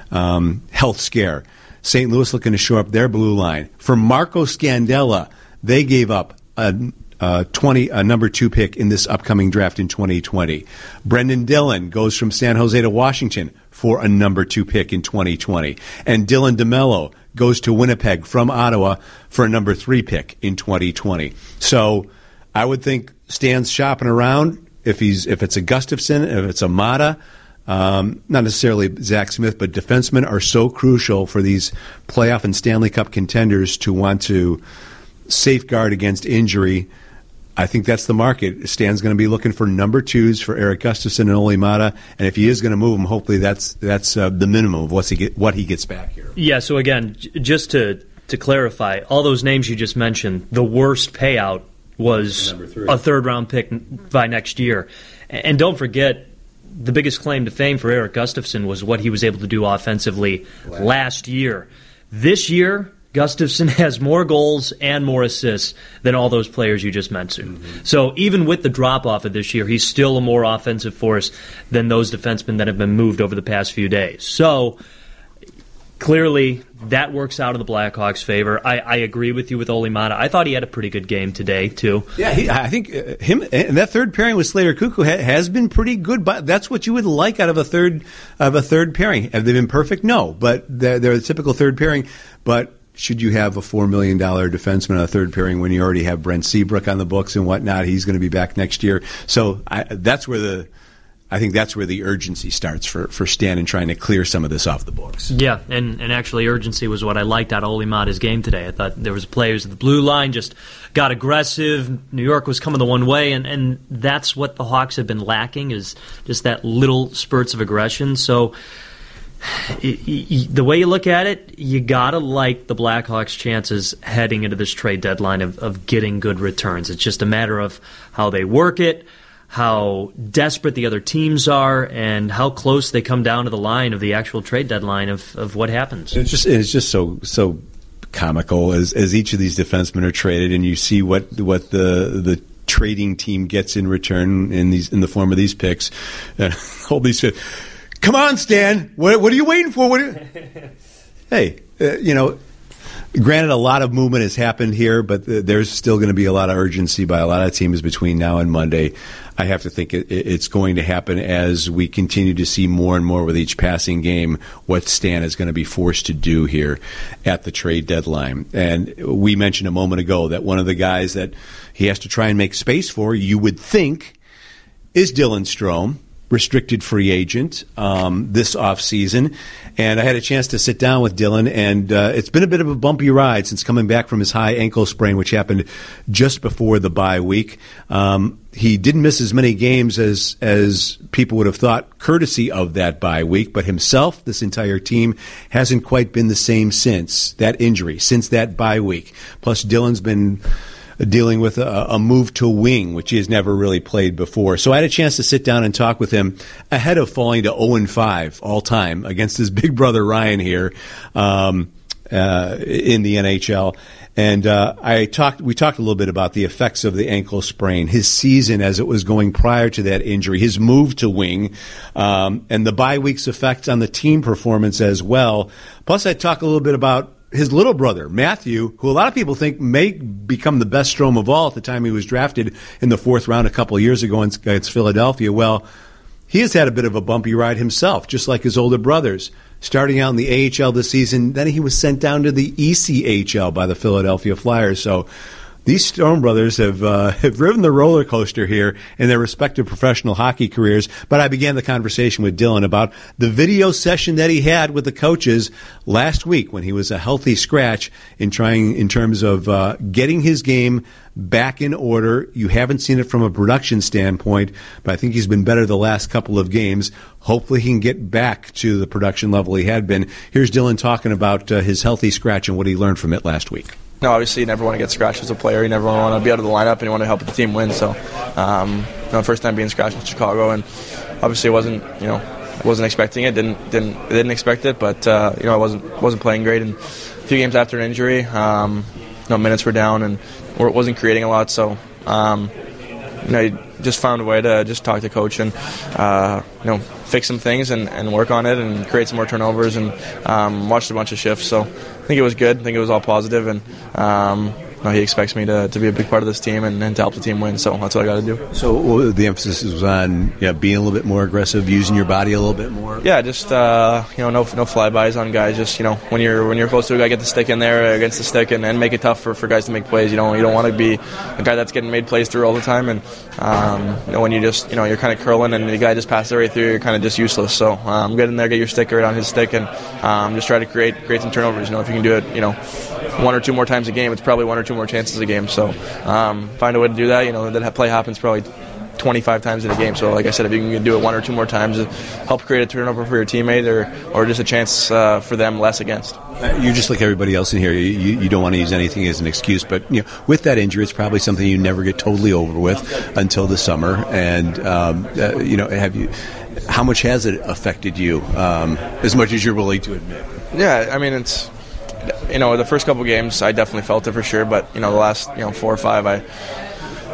um, health scare. St. Louis looking to shore up their blue line. For Marco Scandella, they gave up a uh, 20, a number two pick in this upcoming draft in 2020. Brendan Dillon goes from San Jose to Washington for a number two pick in 2020. And Dylan DeMelo goes to Winnipeg from Ottawa for a number three pick in 2020. So I would think Stan's shopping around if he's if it's a Gustafsson, if it's a Maatta. Um, not necessarily Zach Smith, but defensemen are so crucial for these playoff and Stanley Cup contenders to want to safeguard against injury I think that's the market. Stan's going to be looking for number twos for Erik Gustafsson and Olli Maatta, and if he is going to move him, hopefully that's that's uh, the minimum of what's he get, what he gets back here. Yeah. So again, j- just to to clarify, all those names you just mentioned, the worst payout was a third round pick by next year, and don't forget. The biggest claim to fame for Erik Gustafsson was what he was able to do offensively last year. This year, Gustafsson has more goals and more assists than all those players you just mentioned. Mm-hmm. So even with the drop off of this year, he's still a more offensive force than those defensemen that have been moved over the past few days. So clearly that works out in the Blackhawks' favor. I, I agree with you with Olli Maatta. I thought he had a pretty good game today too. Yeah, he, I think uh, him and that third pairing with Slater Koekkoek ha, has been pretty good. But that's what you would like out of a third of a third pairing. Have they been perfect? No, but they're, they're a typical third pairing. But should you have a $4 million defenseman on a third pairing when you already have Brent Seabrook on the books and whatnot? He's going to be back next year. So I, that's where the. I think that's where the urgency starts for, for Stan in trying to clear some of this off the books. Yeah, and, and actually, urgency was what I liked out of Olli Maatta's game today. I thought there was players at the blue line just got aggressive. New York was coming the one way, and, and that's what the Hawks have been lacking is just that little spurts of aggression. So the way you look at it, you gotta like the Blackhawks' chances heading into this trade deadline of, of getting good returns. It's just a matter of how they work it, how desperate the other teams are, and how close they come down to the line of the actual trade deadline of, of what happens. It's just it's just so so comical as as each of these defensemen are traded, and you see what what the the trading team gets in return in these in the form of these picks, uh, all these. Come on, Stan. What, what are you waiting for? What you... hey, uh, you know, Granted, a lot of movement has happened here, but th- there's still going to be a lot of urgency by a lot of teams between now and Monday. I have to think it, it's going to happen as we continue to see more and more with each passing game what Stan is going to be forced to do here at the trade deadline. And we mentioned a moment ago that one of the guys that he has to try and make space for, you would think, is Dylan Strome restricted free agent um, this offseason. And I had a chance to sit down with Dylan, and uh, it's been a bit of a bumpy ride since coming back from his high ankle sprain, which happened just before the bye week. Um, he didn't miss as many games as as people would have thought, courtesy of that bye week. But himself, this entire team, hasn't quite been the same since that injury, since that bye week. Plus, Dylan's been dealing with a, a, move to wing, which he has never really played before. So I had a chance to sit down and talk with him ahead of falling to 0 5 all time against his big brother Ryan here um, uh, in the NHL. And uh, I talked. We talked a little bit about the effects of the ankle sprain, his season as it was going prior to that injury, his move to wing, um, and the bye week's effect on the team performance as well. Plus, I talk a little bit about his little brother, Matthew, who a lot of people think may become the best Strome of all at the time he was drafted in the fourth round a couple of years ago against Philadelphia. Well, he has had a bit of a bumpy ride himself, just like his older brothers. Starting out in the AHL this season, then he was sent down to the ECHL by the Philadelphia Flyers. So these Strome brothers have uh, have driven the roller coaster here in their respective professional hockey careers. But I began the conversation with Dylan about the video session that he had with the coaches last week when he was a healthy scratch in trying in terms of uh, getting his game back in order. You haven't seen it from a production standpoint, but I think he's been better the last couple of games. Hopefully, he can get back to the production level he had been. Here's Dylan talking about uh, his healthy scratch and what he learned from it last week no, obviously you never want to get scratched as a player. You never want to be out of the lineup, and you want to help the team win. So, um, you know, first time being scratched in Chicago, and obviously it wasn't, you know, wasn't expecting it. Didn't didn't didn't expect it, but uh, you know, I wasn't wasn't playing great. And a few games after an injury, um, you know, minutes were down, and it wasn't creating a lot. So, um, you know, just found a way to just talk to coach and uh, you know fix some things and, and work on it and create some more turnovers and um, watched a bunch of shifts. So I think it was good. I think it was all positive and. Um, no, he expects me to, to be a big part of this team and, and to help the team win. So that's what I got to do. So the emphasis was on yeah, being a little bit more aggressive, using your body a little bit more. Yeah, just uh, you know, no no flybys on guys. Just you know, when you're when you're close to a guy, get the stick in there against the stick and, and make it tough for, for guys to make plays. You know, you don't want to be a guy that's getting made plays through all the time. And um, you know, when you just you know you're kind of curling and the guy just passes it right through, you're kind of just useless. So um, get in there, get your stick right on his stick, and um, just try to create create some turnovers. You know, if you can do it, you know, one or two more times a game, it's probably one or two more chances a game. So um, find a way to do that. You know, that play happens probably 25 times in a game. So, like I said, if you can do it one or two more times, help create a turnover for your teammate or, or just a chance uh, for them less against. Uh, you're just like everybody else in here. You, you, don't want to use anything as an excuse, but you know, with that injury, it's probably something you never get totally over with until the summer. And um, uh, you know, have you? How much has it affected you? Um, as much as you're willing to admit. Yeah, I mean, it's you know, the first couple games I definitely felt it for sure, but you know, the last you know four or five I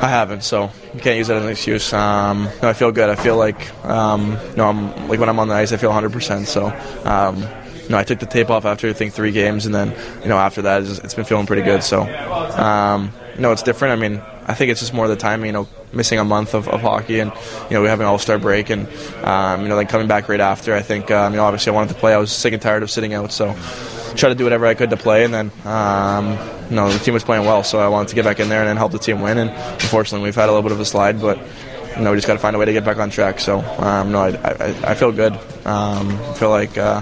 I haven't, so you can't use that as an excuse. Um, no, I feel good. I feel like um, you know, I'm like when I'm on the ice, I feel 100. percent So. Um, you know, I took the tape off after I think three games, and then you know after that, it's, it's been feeling pretty good. So, um, you know, it's different. I mean, I think it's just more of the timing. You know, missing a month of, of hockey, and you know we have an All Star break, and um, you know then coming back right after. I think um, you know obviously I wanted to play. I was sick and tired of sitting out, so try to do whatever I could to play, and then um, you know the team was playing well, so I wanted to get back in there and then help the team win. And unfortunately, we've had a little bit of a slide, but you know we just got to find a way to get back on track. So um, no, I, I, I, feel good. Um, I feel like. Uh,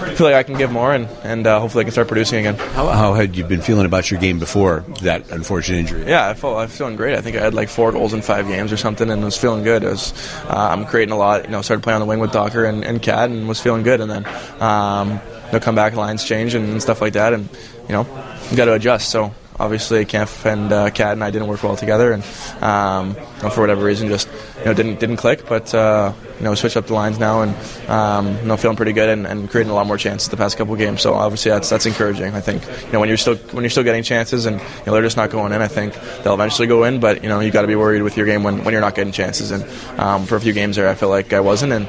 I feel like I can give more, and, and uh, hopefully I can start producing again. How, how, had you been feeling about your game before that unfortunate injury? Yeah, I felt I was feeling great. I think I had like four goals in five games or something, and was feeling good. Was, uh, I'm creating a lot. You know, started playing on the wing with Dach and, and Cat, and was feeling good. And then um, know, come back, lines change and, stuff like that, and you know, you got to adjust. So obviously, Kampf and uh, Cat and I didn't work well together, and um, you know, for whatever reason, just you know, didn't didn't click. But uh, you know, switched up the lines now, and um, you know, feeling pretty good and, and, creating a lot more chances the past couple games. So obviously, that's that's encouraging. I think you know when you're still when you're still getting chances and you know they're just not going in. I think they'll eventually go in, but you know you got to be worried with your game when, when you're not getting chances. And um, for a few games there, I feel like I wasn't, and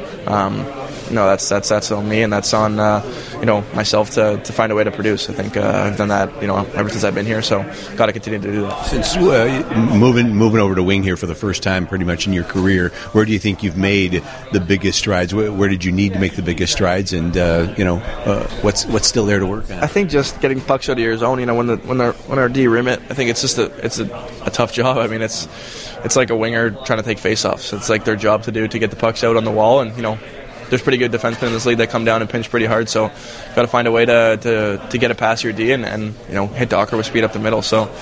you know that's that's that's on me and that's on uh, you know myself to, to find a way to produce. I think uh, I've done that you know ever since I've been here, so got to continue to do that. Since uh, moving moving over to wing here for the first time, pretty much in your career, where do you think you've made the biggest strides? Where, where did you need to make the biggest strides, and uh, you know uh, what's what's still there to work on? I think just getting pucks out of your zone. You know, when the when our when our D rim it, I think it's just a it's a, a tough job. I mean, it's it's like a winger trying to take faceoffs. It's like their job to do to get the pucks out on the wall, and you know, there's pretty good defensemen in this league that come down and pinch pretty hard. So, got to find a way to, to, to get it past your D and, and you know hit Dach with speed up the middle. So,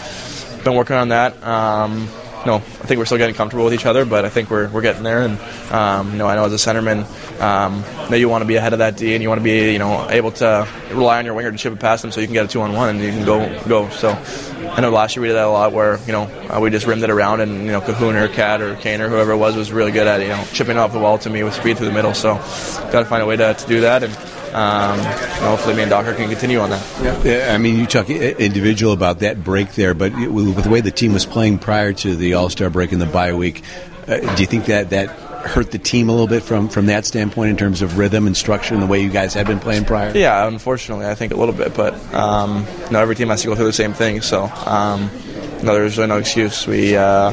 been working on that. Um, no, I think we're still getting comfortable with each other, but I think we're, we're getting there. And um, you know, I know as a centerman, um, know you want to be ahead of that D, and you want to be you know able to rely on your winger to chip it past them, so you can get a two on one and you can go go. So I know last year we did that a lot, where you know uh, we just rimmed it around, and you know Kahun or Cat or Kane or whoever it was was really good at you know chipping off the wall to me with speed through the middle. So got to find a way to, to do that and. Um, hopefully, me and Dach can continue on that. Yeah, I mean, you talk individual about that break there, but with the way the team was playing prior to the All Star break in the bye week, uh, do you think that that hurt the team a little bit from from that standpoint in terms of rhythm and structure and the way you guys had been playing prior? Yeah, unfortunately, I think a little bit, but um, you know, every team has to go through the same thing, so um, no, there's really no excuse. We. Uh,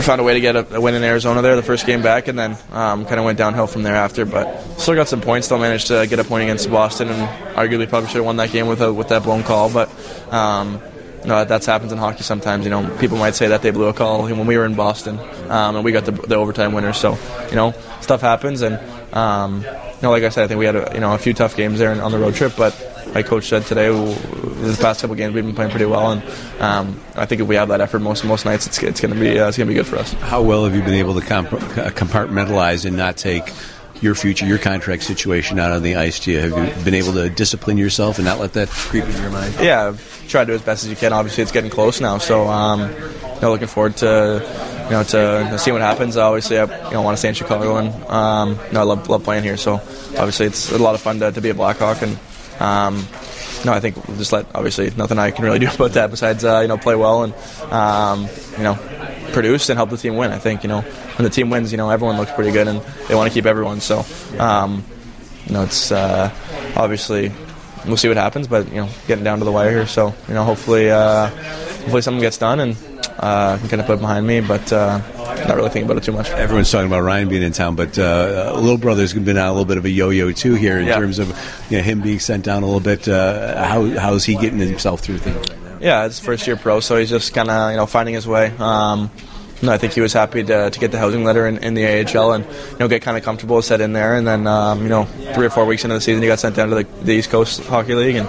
we found a way to get a, a, win in Arizona there the first game back, and then um, kind of went downhill from there after. But still got some points. Still managed to get a point against Boston, and arguably probably should have won that game with a, with that blown call. But um, no, that's happens in hockey sometimes. You know, people might say that they blew a call when we were in Boston, um, and we got the, the, overtime winner. So, you know, stuff happens, and um, you know, like I said, I think we had a, you know a few tough games there on the road trip, but like coach said today, the past couple games we've been playing pretty well, and um, I think if we have that effort most most nights, it's, it's going to be uh, it's going to be good for us. How well have you been able to comp- compartmentalize and not take your future, your contract situation out on the ice to you? Have you been able to discipline yourself and not let that creep into your mind? Yeah, try to do as best as you can. Obviously, it's getting close now, so um, you know, looking forward to you know to see what happens. Obviously, I you know want to stay in Chicago, and um, you know, I love love playing here. So obviously, it's a lot of fun to, to be a Blackhawk, and um, no, I think we'll just let obviously nothing I can really do about that besides uh, you know play well and um, you know produce and help the team win. I think you know when the team wins, you know everyone looks pretty good and they want to keep everyone. So um, you know it's uh, obviously we'll see what happens, but you know getting down to the wire here. So you know hopefully uh, hopefully something gets done and uh, can kind of put it behind me, but. Uh, not really thinking about it too much. Everyone's talking about Ryan being in town, but uh, little brother's been on a little bit of a yo-yo too here in yeah. terms of you know, him being sent down a little bit. Uh, how how's he getting himself through things? Right now? Yeah, it's first year pro, so he's just kind of you know finding his way. Um, no, I think he was happy to, to get the housing letter in, in the AHL and you know get kind of comfortable, set in there, and then um, you know three or four weeks into the season, he got sent down to the, the East Coast Hockey League, and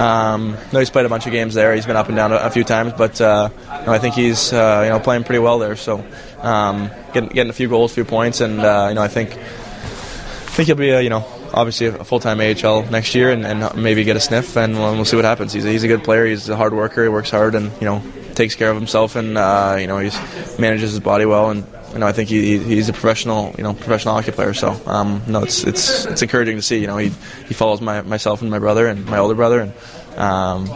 um, no, he's played a bunch of games there. He's been up and down a, a few times, but uh, no, I think he's uh, you know playing pretty well there. So um, getting, getting a few goals, a few points, and uh, you know I think I think he'll be a, you know obviously a full time AHL next year, and, and, maybe get a sniff, and we'll, we'll see what happens. He's a, he's a good player. He's a hard worker. He works hard, and you know takes care of himself, and uh, you know he manages his body well, and you know I think he, he's a professional you know professional hockey player. So um, no, it's it's it's encouraging to see. You know he he follows my myself and my brother and my older brother, and um,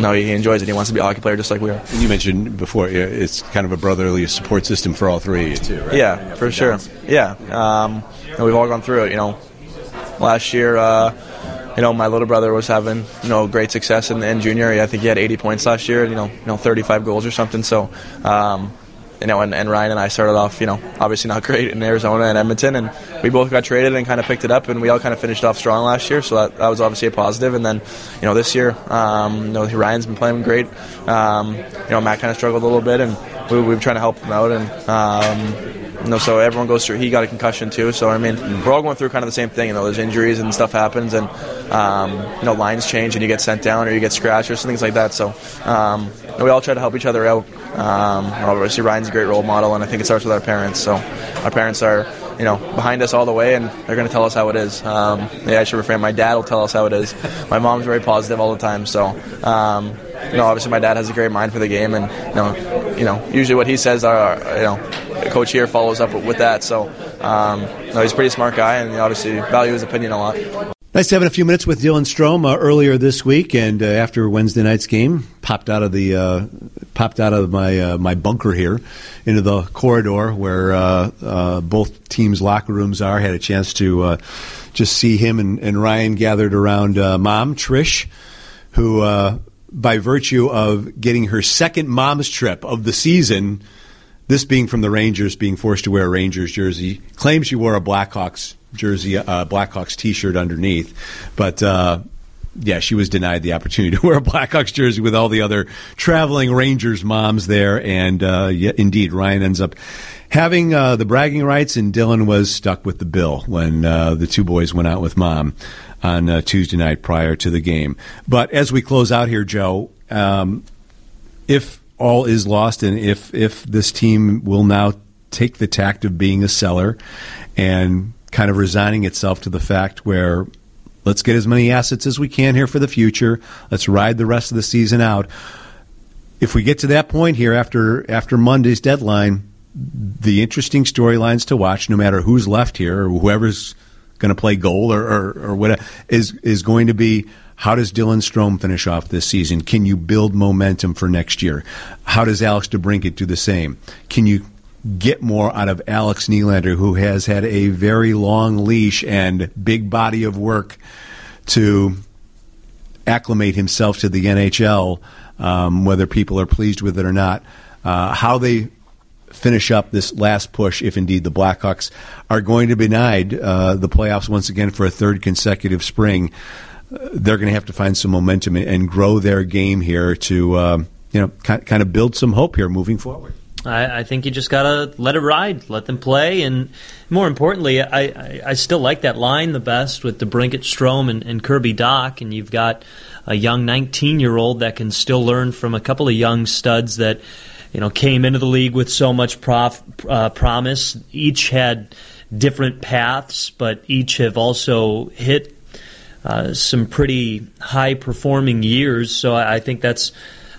no, he enjoys it. He wants to be a hockey player just like we are. You mentioned before it's kind of a brotherly support system for all three of you too, right? Yeah, for sure. Yeah, um, we've all gone through it. You know, last year. Uh, you know, my little brother was having, you know, great success in, in junior. I think he had 80 points last year, you know, you know, 35 goals or something. So, um, you know, and, and, Ryan and I started off, you know, obviously not great in Arizona and Edmonton, and we both got traded and kind of picked it up, and we all kind of finished off strong last year, so that, that was obviously a positive. And then, you know, this year, um, you know, Ryan's been playing great. Um, you know, Matt kind of struggled a little bit, and we, we've been trying to help him out, and um, you know, so everyone goes through. He got a concussion too. So I mean, we're all going through kind of the same thing. You know, there's injuries and stuff happens, and um, you know, lines change, and you get sent down or you get scratched or things like that. So um, we all try to help each other out. Um, obviously, Ryan's a great role model, and I think it starts with our parents. So our parents are you know, behind us all the way, and they're going to tell us how it is. Um, yeah, I should refrain. My dad will tell us how it is. My mom's very positive all the time, so um, you know, obviously my dad has a great mind for the game, and you know, you know, usually what he says, are you know, coach here follows up with that. So, um, no, he's a pretty smart guy, and obviously value his opinion a lot. Nice having a few minutes with Dylan Strome uh, earlier this week, and uh, after Wednesday night's game, popped out of the uh, popped out of my uh, my bunker here into the corridor where uh, uh, both teams' locker rooms are. Had a chance to just see him and, and Ryan gathered around mom Trish, who by virtue of getting her second mom's trip of the season, this being from the Rangers, being forced to wear a Rangers jersey, claims she wore a Blackhawks jersey, uh, Blackhawks T-shirt underneath, but. Uh, yeah, she was denied the opportunity to wear a Blackhawks jersey with all the other traveling Rangers moms there, and uh, yeah, indeed, Ryan ends up having uh, the bragging rights, and Dylan was stuck with the bill when uh, the two boys went out with mom on uh, Tuesday night prior to the game. But as we close out here, Joe, um, if all is lost, and if if this team will now take the tact of being a seller and kind of resigning itself to the fact where let's get as many assets as we can here for the future. Let's ride the rest of the season out. If we get to that point here after after Monday's deadline, the interesting storylines to watch, no matter who's left here or whoever's going to play goal or, or, or whatever, is is going to be how does Dylan Strome finish off this season? Can you build momentum for next year? How does Alex DeBrincat do the same? Can you get more out of Alex Nylander, who has had a very long leash and big body of work to acclimate himself to the NHL, um, whether people are pleased with it or not. Uh, how they finish up this last push, if indeed the Blackhawks are going to be denied uh, the playoffs once again for a third consecutive spring, uh, they're going to have to find some momentum and grow their game here to uh, you know kind of build some hope here moving forward. I, I, think you just gotta let it ride, let them play, and more importantly, I, I, I still like that line the best with DeBrincat, Strome, and, and Kirby Dach, and you've got a young 19 year old that can still learn from a couple of young studs that you know came into the league with so much prof, uh, promise. Each had different paths, but each have also hit uh, some pretty high performing years. So I, I think that's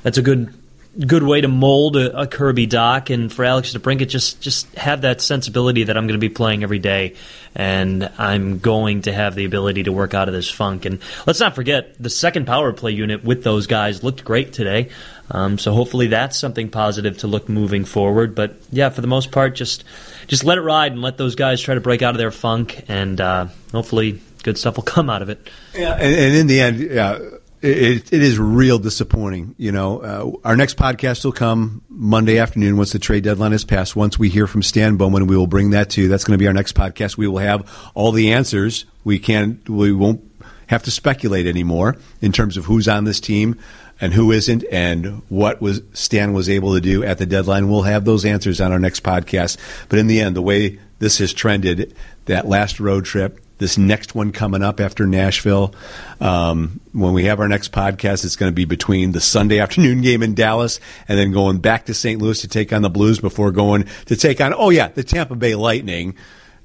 that's a good good way to mold a, a Kirby Dach, and for Alex DeBrincat, just just have that sensibility that I'm going to be playing every day, and I'm going to have the ability to work out of this funk. And let's not forget the second power play unit with those guys looked great today. Um, so hopefully that's something positive to look moving forward. But yeah, for the most part, just just let it ride and let those guys try to break out of their funk, and uh, hopefully good stuff will come out of it. Yeah, and, and in the end, yeah it, it is real disappointing. You know, uh, our next podcast will come Monday afternoon once the trade deadline is passed. Once we hear from Stan Bowman, we will bring that to you. That's going to be our next podcast. We will have all the answers. We can we won't have to speculate anymore in terms of who's on this team and who isn't and what was Stan was able to do at the deadline. We'll have those answers on our next podcast. But in the end, the way this has trended, that last road trip, this next one coming up after Nashville. Um, when we have our next podcast, it's going to be between the Sunday afternoon game in Dallas and then going back to St. Louis to take on the Blues before going to take on, oh, yeah, the Tampa Bay Lightning.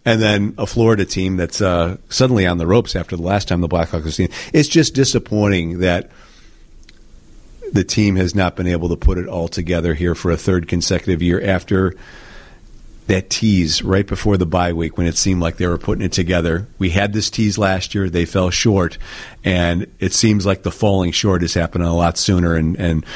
And then a Florida team that's uh, suddenly on the ropes after the last time the Blackhawks have seen. It's just disappointing that the team has not been able to put it all together here for a third consecutive year after that tease right before the bye week when it seemed like they were putting it together. We had this tease last year; they fell short, and it seems like the falling short is happening a lot sooner. And, and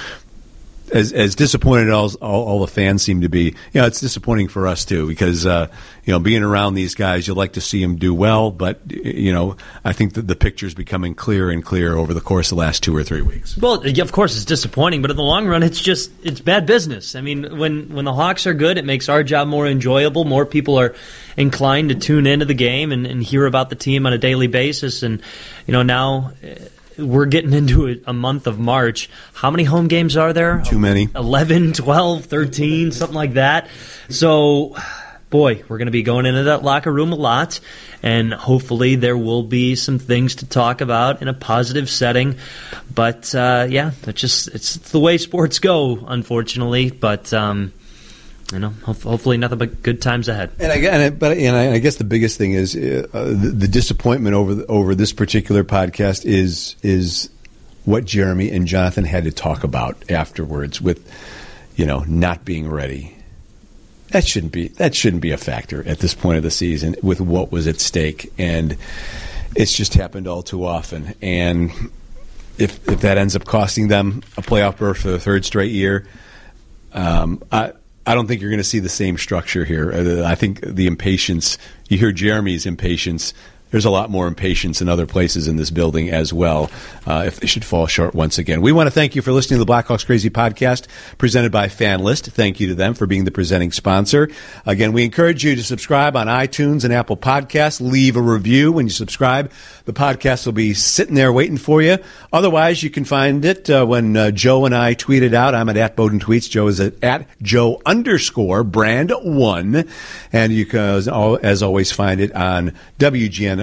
as, as disappointed as all, all, the fans seem to be, you know, it's disappointing for us too because uh, you know being around these guys, you like to see them do well, but you know, I think that the picture is becoming clearer and clearer over the course of the last two or three weeks. Well, of course, it's disappointing, but in the long run, it's just it's bad business. I mean, when when the Hawks are good, it makes our job more enjoyable. More people are inclined to tune into the game and, and hear about the team on a daily basis, and you know now we're getting into a, a, month of March. How many home games are there? Too many. 11, 12, 13, something like that. So, boy, we're going to be going into that locker room a lot, and hopefully there will be some things to talk about in a positive setting. But uh, yeah, it's just it's the way sports go, unfortunately. But um, you know, hopefully nothing but good times ahead. And I, and but and I, I, guess the biggest thing is uh, the, the, disappointment over the, over this particular podcast is is what Jeremy and Jonathan had to talk about afterwards with you know not being ready. That shouldn't be that shouldn't be a factor at this point of the season with what was at stake and it's just happened all too often. And if if that ends up costing them a playoff berth for the third straight year, um, I I don't think you're going to see the same structure here. Uh, I think the impatience. You hear Jeremy's impatience. There's a lot more impatience in other places in this building as well. Uh, if they should fall short once again, we want to thank you for listening to the Blackhawks Crazy podcast presented by FanLyst. Thank you to them for being the presenting sponsor. Again, we encourage you to subscribe on iTunes and Apple Podcasts. Leave a review when you subscribe. The podcast will be sitting there waiting for you. Otherwise, you can find it uh, when uh, Joe and I tweet it out. I'm at, at Boden Tweets. Joe is at, at Joe underscore brand one. And you can, as always, find it on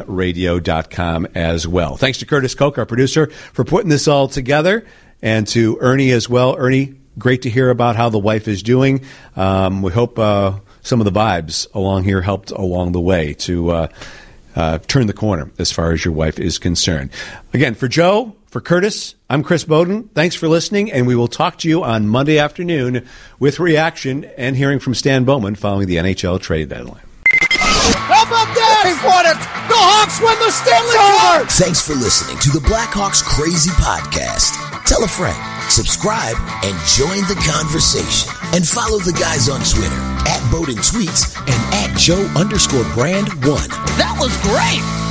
WGNradio.com as well. Thanks to Curtis Koch, our producer, for putting this all together, and to Ernie as well. Ernie, great to hear about how the wife is doing. Um, we hope uh, some of the vibes along here helped along the way to uh, uh, turn the corner as far as your wife is concerned. Again, for Joe, for Curtis, I'm Chris Boden. Thanks for listening, and we will talk to you on Monday afternoon with reaction and hearing from Stan Bowman following the NHL trade deadline. How about that? They won it. The Hawks win the Stanley Cup. Thanks for listening to the Blackhawks Crazy Podcast. Tell a friend, subscribe, and join the conversation. And follow the guys on Twitter at Boden Tweets and at Joe underscore brand one. That was great.